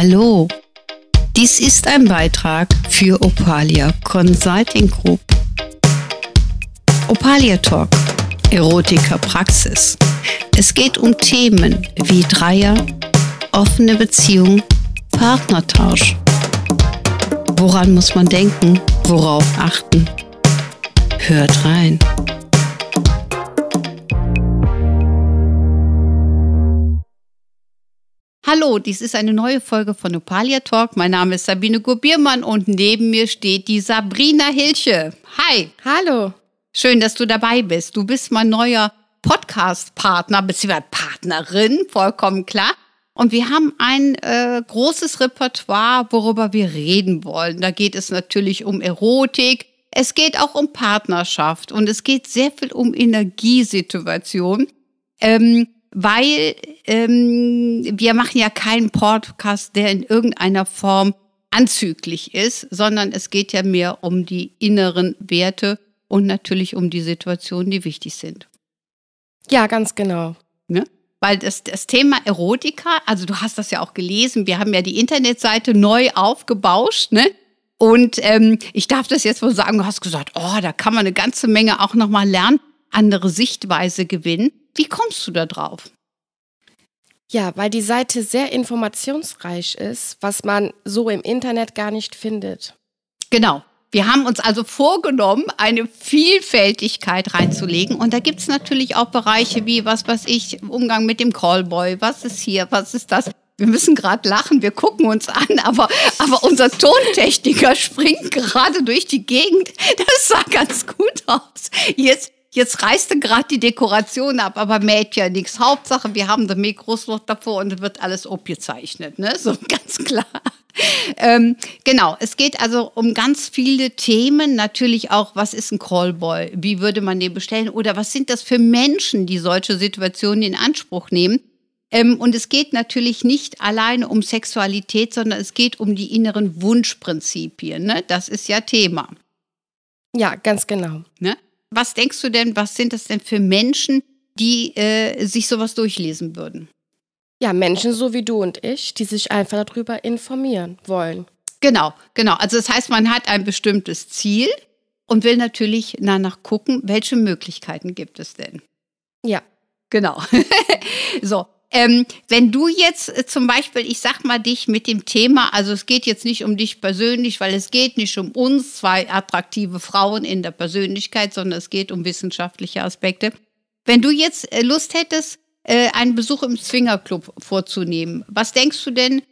Hallo, dies ist ein Beitrag für Opalia Consulting Group. Opalia Talk, Erotiker Praxis. Es geht um Themen wie Dreier, offene Beziehung, Partnertausch. Woran muss man denken? Worauf achten? Hört rein. Hallo, dies ist eine neue Folge von Opalia Talk. Mein Name ist Sabine Gubiermann und neben mir steht die Sabrina Hilche. Hi. Hallo. Schön, dass du dabei bist. Du bist mein neuer Podcast-Partner bzw. Partnerin, vollkommen klar. Und wir haben ein äh, großes Repertoire, worüber wir reden wollen. Da geht es natürlich um Erotik, es geht auch um Partnerschaft und es geht sehr viel um Energiesituation. Ähm, weil ähm, wir machen ja keinen Podcast, der in irgendeiner Form anzüglich ist, sondern es geht ja mehr um die inneren Werte und natürlich um die Situationen, die wichtig sind. Ja, ganz genau. Ne? Weil das, das Thema Erotika, also du hast das ja auch gelesen, wir haben ja die Internetseite neu aufgebauscht, ne? Und ähm, ich darf das jetzt wohl sagen, du hast gesagt, oh, da kann man eine ganze Menge auch nochmal lernen, andere Sichtweise gewinnen. Wie kommst du da drauf? Ja, weil die Seite sehr informationsreich ist, was man so im Internet gar nicht findet. Genau. Wir haben uns also vorgenommen, eine Vielfältigkeit reinzulegen. Und da gibt es natürlich auch Bereiche wie, was weiß ich, Umgang mit dem Callboy, was ist hier, was ist das. Wir müssen gerade lachen, wir gucken uns an, aber, aber unser Tontechniker springt gerade durch die Gegend. Das sah ganz gut aus. Jetzt Jetzt reißt gerade die Dekoration ab, aber mäht ja nichts. Hauptsache, wir haben das Mikros noch davor und es wird alles abgezeichnet, ne? So ganz klar. Ähm, genau, es geht also um ganz viele Themen. Natürlich auch, was ist ein Callboy? Wie würde man den bestellen? Oder was sind das für Menschen, die solche Situationen in Anspruch nehmen? Ähm, und es geht natürlich nicht alleine um Sexualität, sondern es geht um die inneren Wunschprinzipien. Ne? Das ist ja Thema. Ja, ganz genau. Ne? Was denkst du denn, was sind das denn für Menschen, die äh, sich sowas durchlesen würden? Ja, Menschen so wie du und ich, die sich einfach darüber informieren wollen. Genau, genau. Also das heißt, man hat ein bestimmtes Ziel und will natürlich danach gucken, welche Möglichkeiten gibt es denn. Ja. Genau. so, ähm, wenn du jetzt äh, zum Beispiel, ich sag mal dich mit dem Thema, also es geht jetzt nicht um dich persönlich, weil es geht nicht um uns, zwei attraktive Frauen in der Persönlichkeit, sondern es geht um wissenschaftliche Aspekte. Wenn du jetzt äh, Lust hättest, äh, einen Besuch im Swingerclub vorzunehmen, was denkst du denn,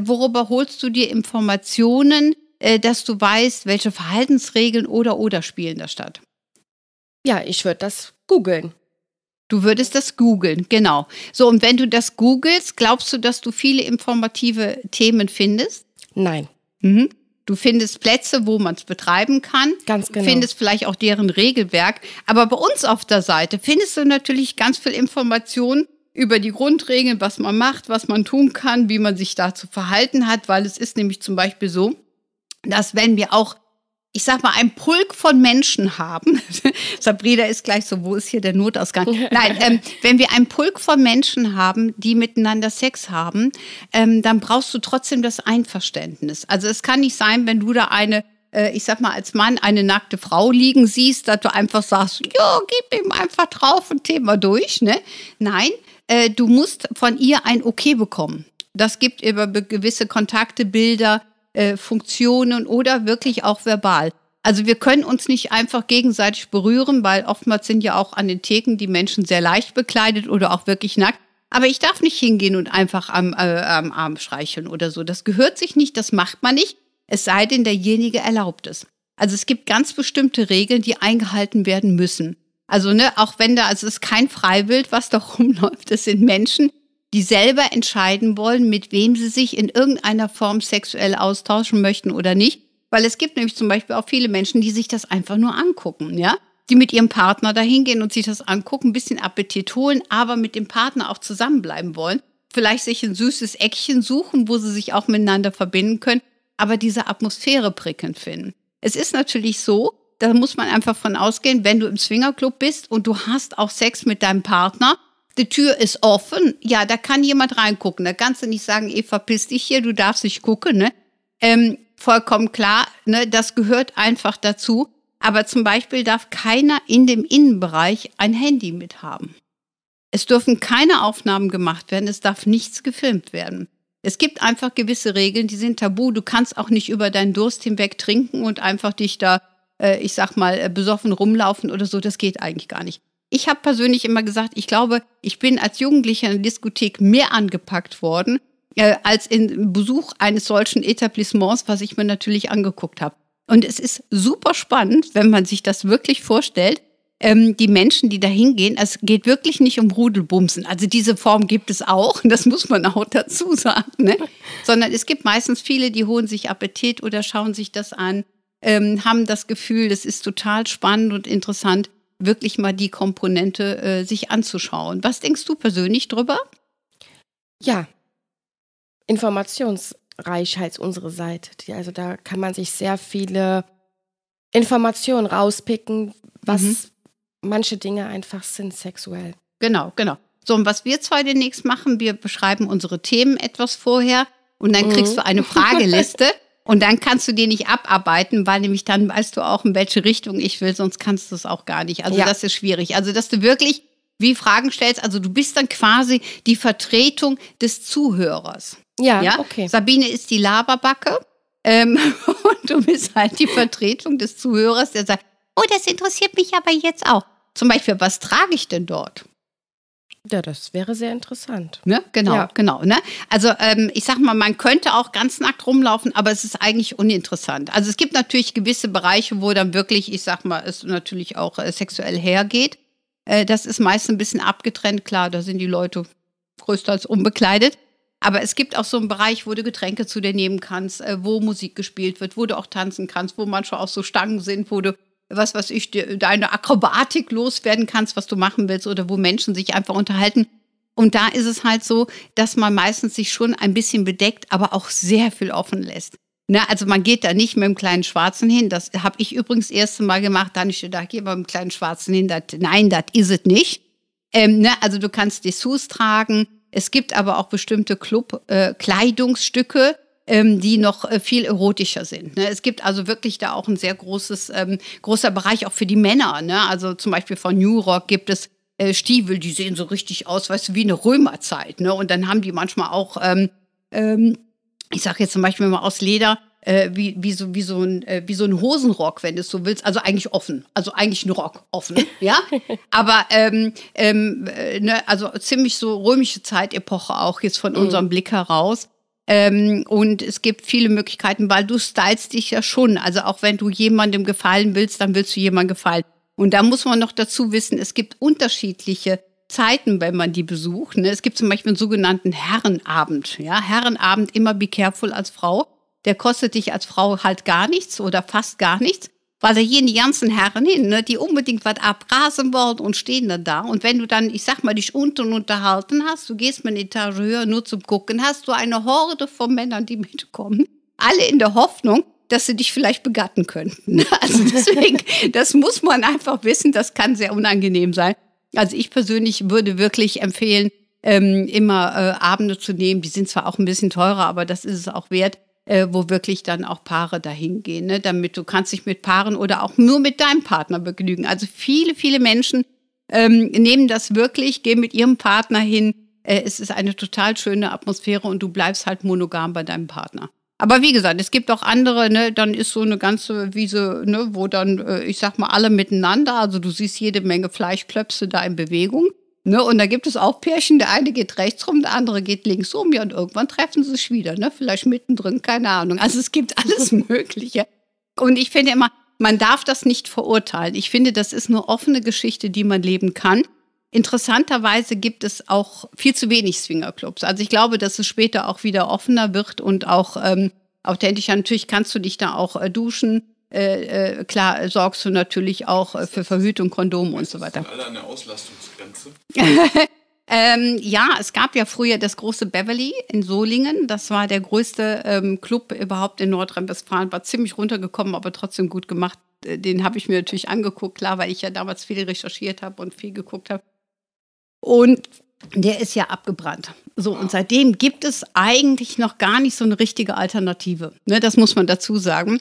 worüber holst du dir Informationen, dass du weißt, welche Verhaltensregeln oder oder spielen da statt? Ja, ich würde das googeln. Du würdest das googeln, genau. So, und wenn du das googelst, glaubst du, dass du viele informative Themen findest? Nein. Mhm. Du findest Plätze, wo man es betreiben kann. Ganz genau. Du findest vielleicht auch deren Regelwerk. Aber bei uns auf der Seite findest du natürlich ganz viel Informationen über die Grundregeln, was man macht, was man tun kann, wie man sich dazu verhalten hat, weil es ist nämlich zum Beispiel so, dass wenn wir auch ich sag mal, ein Pulk von Menschen haben. Sabrina ist gleich so, wo ist hier der Notausgang? Nein, ähm, wenn wir ein Pulk von Menschen haben, die miteinander Sex haben, ähm, dann brauchst du trotzdem das Einverständnis. Also es kann nicht sein, wenn du da eine äh, ich sag mal, als Mann eine nackte Frau liegen siehst, dass du einfach sagst, ja, gib ihm einfach drauf und Thema durch, ne? Nein, äh, du musst von ihr ein Okay bekommen. Das gibt über gewisse Kontakte, Bilder, äh, Funktionen oder wirklich auch verbal. Also wir können uns nicht einfach gegenseitig berühren, weil oftmals sind ja auch an den Theken die Menschen sehr leicht bekleidet oder auch wirklich nackt. Aber ich darf nicht hingehen und einfach am, äh, am Arm streicheln oder so. Das gehört sich nicht, das macht man nicht, es sei denn, derjenige erlaubt es. Also es gibt ganz bestimmte Regeln, die eingehalten werden müssen. Also ne, auch wenn da, also es ist kein Freiwild, was da rumläuft, es sind Menschen, die selber entscheiden wollen, mit wem sie sich in irgendeiner Form sexuell austauschen möchten oder nicht. Weil es gibt nämlich zum Beispiel auch viele Menschen, die sich das einfach nur angucken, ja? Die mit ihrem Partner dahin gehen und sich das angucken, ein bisschen Appetit holen, aber mit dem Partner auch zusammenbleiben wollen. Vielleicht sich ein süßes Eckchen suchen, wo sie sich auch miteinander verbinden können, aber diese Atmosphäre prickelnd finden. Es ist natürlich so, da muss man einfach von ausgehen, wenn du im Swingerclub bist und du hast auch Sex mit deinem Partner, die Tür ist offen, ja, da kann jemand reingucken. Da kannst du nicht sagen, Eva, verpiss dich hier, du darfst nicht gucken. Ne? Ähm, vollkommen klar, ne? das gehört einfach dazu. Aber zum Beispiel darf keiner in dem Innenbereich ein Handy mithaben. Es dürfen keine Aufnahmen gemacht werden, es darf nichts gefilmt werden. Es gibt einfach gewisse Regeln, die sind tabu. Du kannst auch nicht über deinen Durst hinweg trinken und einfach dich da, äh, ich sag mal, äh, besoffen rumlaufen oder so. Das geht eigentlich gar nicht. Ich habe persönlich immer gesagt, ich glaube, ich bin als Jugendlicher in der Diskothek mehr angepackt worden, äh, als in Besuch eines solchen Etablissements, was ich mir natürlich angeguckt habe. Und es ist super spannend, wenn man sich das wirklich vorstellt, ähm, die Menschen, die da hingehen, es geht wirklich nicht um Rudelbumsen. Also diese Form gibt es auch, das muss man auch dazu sagen, ne? sondern es gibt meistens viele, die holen sich Appetit oder schauen sich das an, ähm, haben das Gefühl, das ist total spannend und interessant, wirklich mal die Komponente äh, sich anzuschauen. Was denkst du persönlich drüber? Ja, Informationsreichheit unsere Seite. Also da kann man sich sehr viele Informationen rauspicken, was mhm manche Dinge einfach sind sexuell. Genau, genau. So, und was wir zwei demnächst machen, wir beschreiben unsere Themen etwas vorher und dann kriegst mhm. du eine Frageliste und dann kannst du die nicht abarbeiten, weil nämlich dann weißt du auch, in welche Richtung ich will, sonst kannst du es auch gar nicht. Also ja. das ist schwierig. Also, dass du wirklich wie Fragen stellst, also du bist dann quasi die Vertretung des Zuhörers. Ja, ja? okay. Sabine ist die Laberbacke ähm, und du bist halt die Vertretung des Zuhörers, der sagt, oh, das interessiert mich aber jetzt auch. Zum Beispiel, was trage ich denn dort? Ja, das wäre sehr interessant. Ne? Genau, ja. genau. Ne? Also ähm, ich sag mal, man könnte auch ganz nackt rumlaufen, aber es ist eigentlich uninteressant. Also es gibt natürlich gewisse Bereiche, wo dann wirklich, ich sag mal, es natürlich auch äh, sexuell hergeht. Äh, das ist meist ein bisschen abgetrennt, klar, da sind die Leute größtenteils unbekleidet. Aber es gibt auch so einen Bereich, wo du Getränke zu dir nehmen kannst, äh, wo Musik gespielt wird, wo du auch tanzen kannst, wo manchmal auch so Stangen sind, wo du was, was ich, deine Akrobatik loswerden kannst, was du machen willst oder wo Menschen sich einfach unterhalten. Und da ist es halt so, dass man meistens sich schon ein bisschen bedeckt, aber auch sehr viel offen lässt. Ne, also man geht da nicht mit dem kleinen Schwarzen hin. Das habe ich übrigens das erste Mal gemacht. Da ich gedacht, geh mal mit dem kleinen Schwarzen hin. Das, nein, das ist es nicht. Ähm, ne, also du kannst Dessous tragen. Es gibt aber auch bestimmte Club-Kleidungsstücke, äh, die noch äh, viel erotischer sind. Ne? Es gibt also wirklich da auch ein sehr großes, ähm, großer Bereich auch für die Männer. Ne? Also zum Beispiel von New Rock gibt es äh, Stiefel, die sehen so richtig aus, weißt du, wie eine Römerzeit. Ne? Und dann haben die manchmal auch, ähm, ähm, ich sage jetzt zum Beispiel mal aus Leder, äh, wie, wie, so, wie, so ein, wie so ein Hosenrock, wenn du es so willst. Also eigentlich offen. Also eigentlich ein Rock offen, ja. Aber ähm, ähm, äh, ne, also ziemlich so römische Zeitepoche auch jetzt von mhm. unserem Blick heraus. Ähm, und es gibt viele Möglichkeiten, weil du stylst dich ja schon. Also auch wenn du jemandem gefallen willst, dann willst du jemandem gefallen. Und da muss man noch dazu wissen, es gibt unterschiedliche Zeiten, wenn man die besucht. Ne? Es gibt zum Beispiel einen sogenannten Herrenabend. Ja? Herrenabend, immer be careful als Frau. Der kostet dich als Frau halt gar nichts oder fast gar nichts weil da gehen die ganzen Herren hin, ne, die unbedingt was abgrasen wollen und stehen dann da. Und wenn du dann, ich sag mal, dich unten unterhalten hast, du gehst mal eine Etage höher nur zum Gucken, hast du eine Horde von Männern, die mitkommen. Alle in der Hoffnung, dass sie dich vielleicht begatten könnten. Also deswegen, das muss man einfach wissen, das kann sehr unangenehm sein. Also ich persönlich würde wirklich empfehlen, ähm, immer äh, Abende zu nehmen. Die sind zwar auch ein bisschen teurer, aber das ist es auch wert äh, wo wirklich dann auch Paare dahin gehen, ne? damit du kannst dich mit Paaren oder auch nur mit deinem Partner begnügen. Also viele, viele Menschen ähm, nehmen das wirklich, gehen mit ihrem Partner hin. Äh, es ist eine total schöne Atmosphäre und du bleibst halt monogam bei deinem Partner. Aber wie gesagt, es gibt auch andere, ne, dann ist so eine ganze Wiese, ne, wo dann, äh, ich sag mal, alle miteinander, also du siehst jede Menge Fleischklöpse da in Bewegung. Ne, und da gibt es auch Pärchen, der eine geht rechts rum, der andere geht links rum, ja, und irgendwann treffen sie sich wieder, ne? Vielleicht mittendrin, keine Ahnung. Also es gibt alles Mögliche. Und ich finde immer, man darf das nicht verurteilen. Ich finde, das ist eine offene Geschichte, die man leben kann. Interessanterweise gibt es auch viel zu wenig Swingerclubs. Also ich glaube, dass es später auch wieder offener wird und auch ähm, authentischer. Natürlich kannst du dich da auch äh, duschen äh, äh, klar sorgst du natürlich auch äh, für Verhütung, Kondom und so weiter. Alle an der Auslastungsgrenze? ähm, ja, es gab ja früher das große Beverly in Solingen. Das war der größte ähm, Club überhaupt in Nordrhein-Westfalen. War ziemlich runtergekommen, aber trotzdem gut gemacht. Äh, den habe ich mir natürlich angeguckt, klar, weil ich ja damals viel recherchiert habe und viel geguckt habe. Und der ist ja abgebrannt. So, und seitdem gibt es eigentlich noch gar nicht so eine richtige Alternative. Ne, das muss man dazu sagen.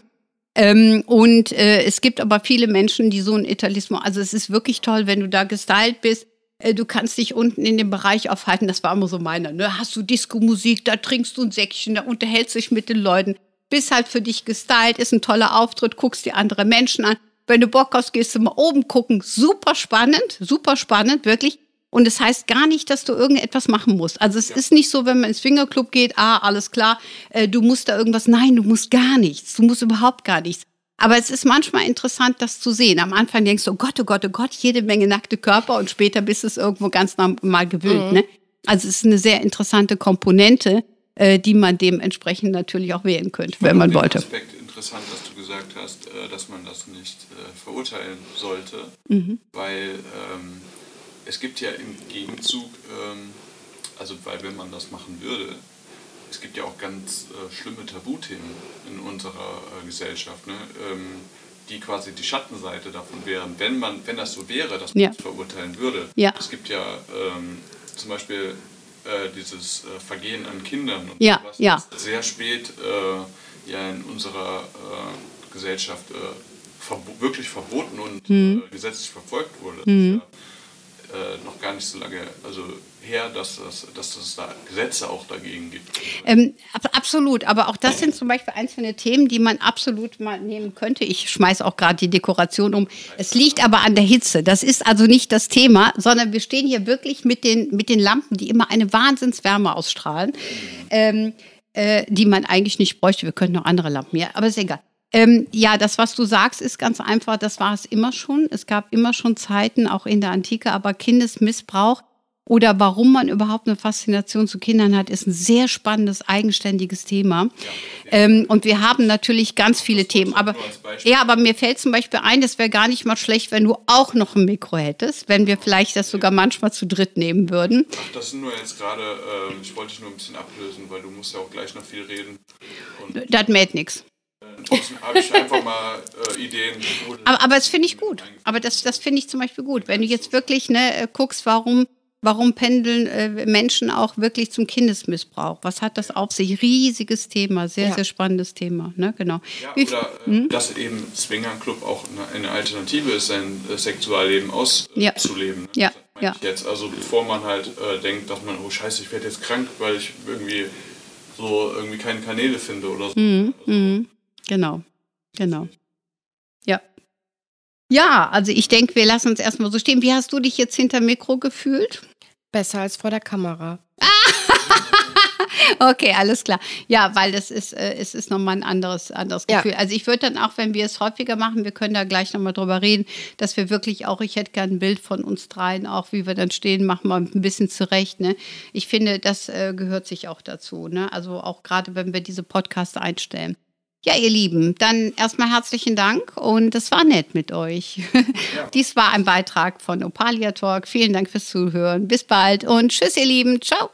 Ähm, und äh, es gibt aber viele Menschen, die so einen Italismus, also es ist wirklich toll, wenn du da gestylt bist. Äh, du kannst dich unten in dem Bereich aufhalten, das war immer so meiner. Ne? Hast du Disco-Musik, da trinkst du ein Säckchen, da unterhältst dich mit den Leuten. Bist halt für dich gestylt, ist ein toller Auftritt, guckst dir andere Menschen an. Wenn du Bock hast, gehst du mal oben gucken. Super spannend, super spannend, wirklich. Und es das heißt gar nicht, dass du irgendetwas machen musst. Also es ja. ist nicht so, wenn man ins Fingerclub geht, ah, alles klar, äh, du musst da irgendwas. Nein, du musst gar nichts. Du musst überhaupt gar nichts. Aber es ist manchmal interessant, das zu sehen. Am Anfang denkst du, oh Gott, oh Gott, oh Gott, jede Menge nackte Körper und später bist du es irgendwo ganz normal gewöhnt. Mhm. Ne? Also es ist eine sehr interessante Komponente, äh, die man dementsprechend natürlich auch wählen könnte, wenn man wollte. Aspekt interessant, dass du gesagt hast, äh, dass man das nicht äh, verurteilen sollte, mhm. weil ähm, es gibt ja im Gegenzug, ähm, also weil wenn man das machen würde, es gibt ja auch ganz äh, schlimme Tabuthemen in unserer äh, Gesellschaft, ne? ähm, die quasi die Schattenseite davon wären, wenn man, wenn das so wäre, dass man ja. es verurteilen würde. Ja. Es gibt ja ähm, zum Beispiel äh, dieses äh, Vergehen an Kindern und ja. sowas, ja. sehr spät äh, ja in unserer äh, Gesellschaft verbo wirklich verboten und hm. gesetzlich verfolgt wurde. Hm äh, noch gar nicht so lange also her, dass, das, dass es da Gesetze auch dagegen gibt. Ähm, absolut, aber auch das sind zum Beispiel einzelne Themen, die man absolut mal nehmen könnte. Ich schmeiße auch gerade die Dekoration um. Es liegt aber an der Hitze. Das ist also nicht das Thema, sondern wir stehen hier wirklich mit den, mit den Lampen, die immer eine Wahnsinnswärme ausstrahlen. Mhm. Ähm, äh, die man eigentlich nicht bräuchte. Wir könnten noch andere Lampen, ja, aber ist egal. Ähm, ja, das, was du sagst, ist ganz einfach. Das war es immer schon. Es gab immer schon Zeiten, auch in der Antike, aber Kindesmissbrauch oder warum man überhaupt eine Faszination zu Kindern hat, ist ein sehr spannendes, eigenständiges Thema. Ja. Ähm, und wir haben natürlich ganz viele Themen. Aber, ja, aber mir fällt zum Beispiel ein, es wäre gar nicht mal schlecht, wenn du auch noch ein Mikro hättest, wenn wir vielleicht das sogar manchmal zu dritt nehmen würden. Ach, das sind nur jetzt gerade, äh, ich wollte dich nur ein bisschen ablösen, weil du musst ja auch gleich noch viel reden. Das mäht nichts habe ich einfach mal äh, Ideen. Aber, aber das finde ich gut. Aber das, das finde ich zum Beispiel gut. Wenn du jetzt wirklich ne, äh, guckst, warum, warum pendeln äh, Menschen auch wirklich zum Kindesmissbrauch? Was hat das auf sich? Riesiges Thema, sehr, ja. sehr spannendes Thema. Ne? Genau. Ja, oder äh, hm? dass eben Swinger Club auch eine, eine Alternative ist, sein äh, Sexualleben auszuleben. Ja. Ne? ja. Jetzt. Also bevor man halt äh, denkt, dass man, oh scheiße, ich werde jetzt krank, weil ich irgendwie so irgendwie keine Kanäle finde oder so. Mhm. Also, mhm. Genau, genau. Ja. Ja, also ich denke, wir lassen uns erstmal so stehen. Wie hast du dich jetzt hinter Mikro gefühlt? Besser als vor der Kamera. okay, alles klar. Ja, weil das ist, äh, es ist nochmal ein anderes, anderes Gefühl. Ja. Also ich würde dann auch, wenn wir es häufiger machen, wir können da gleich nochmal drüber reden, dass wir wirklich auch, ich hätte gerne ein Bild von uns dreien, auch wie wir dann stehen, machen wir ein bisschen zurecht. Ne? Ich finde, das äh, gehört sich auch dazu. Ne? Also auch gerade, wenn wir diese Podcasts einstellen. Ja, ihr Lieben, dann erstmal herzlichen Dank und es war nett mit euch. Ja. Dies war ein Beitrag von Opalia Talk. Vielen Dank fürs Zuhören. Bis bald und tschüss, ihr Lieben. Ciao.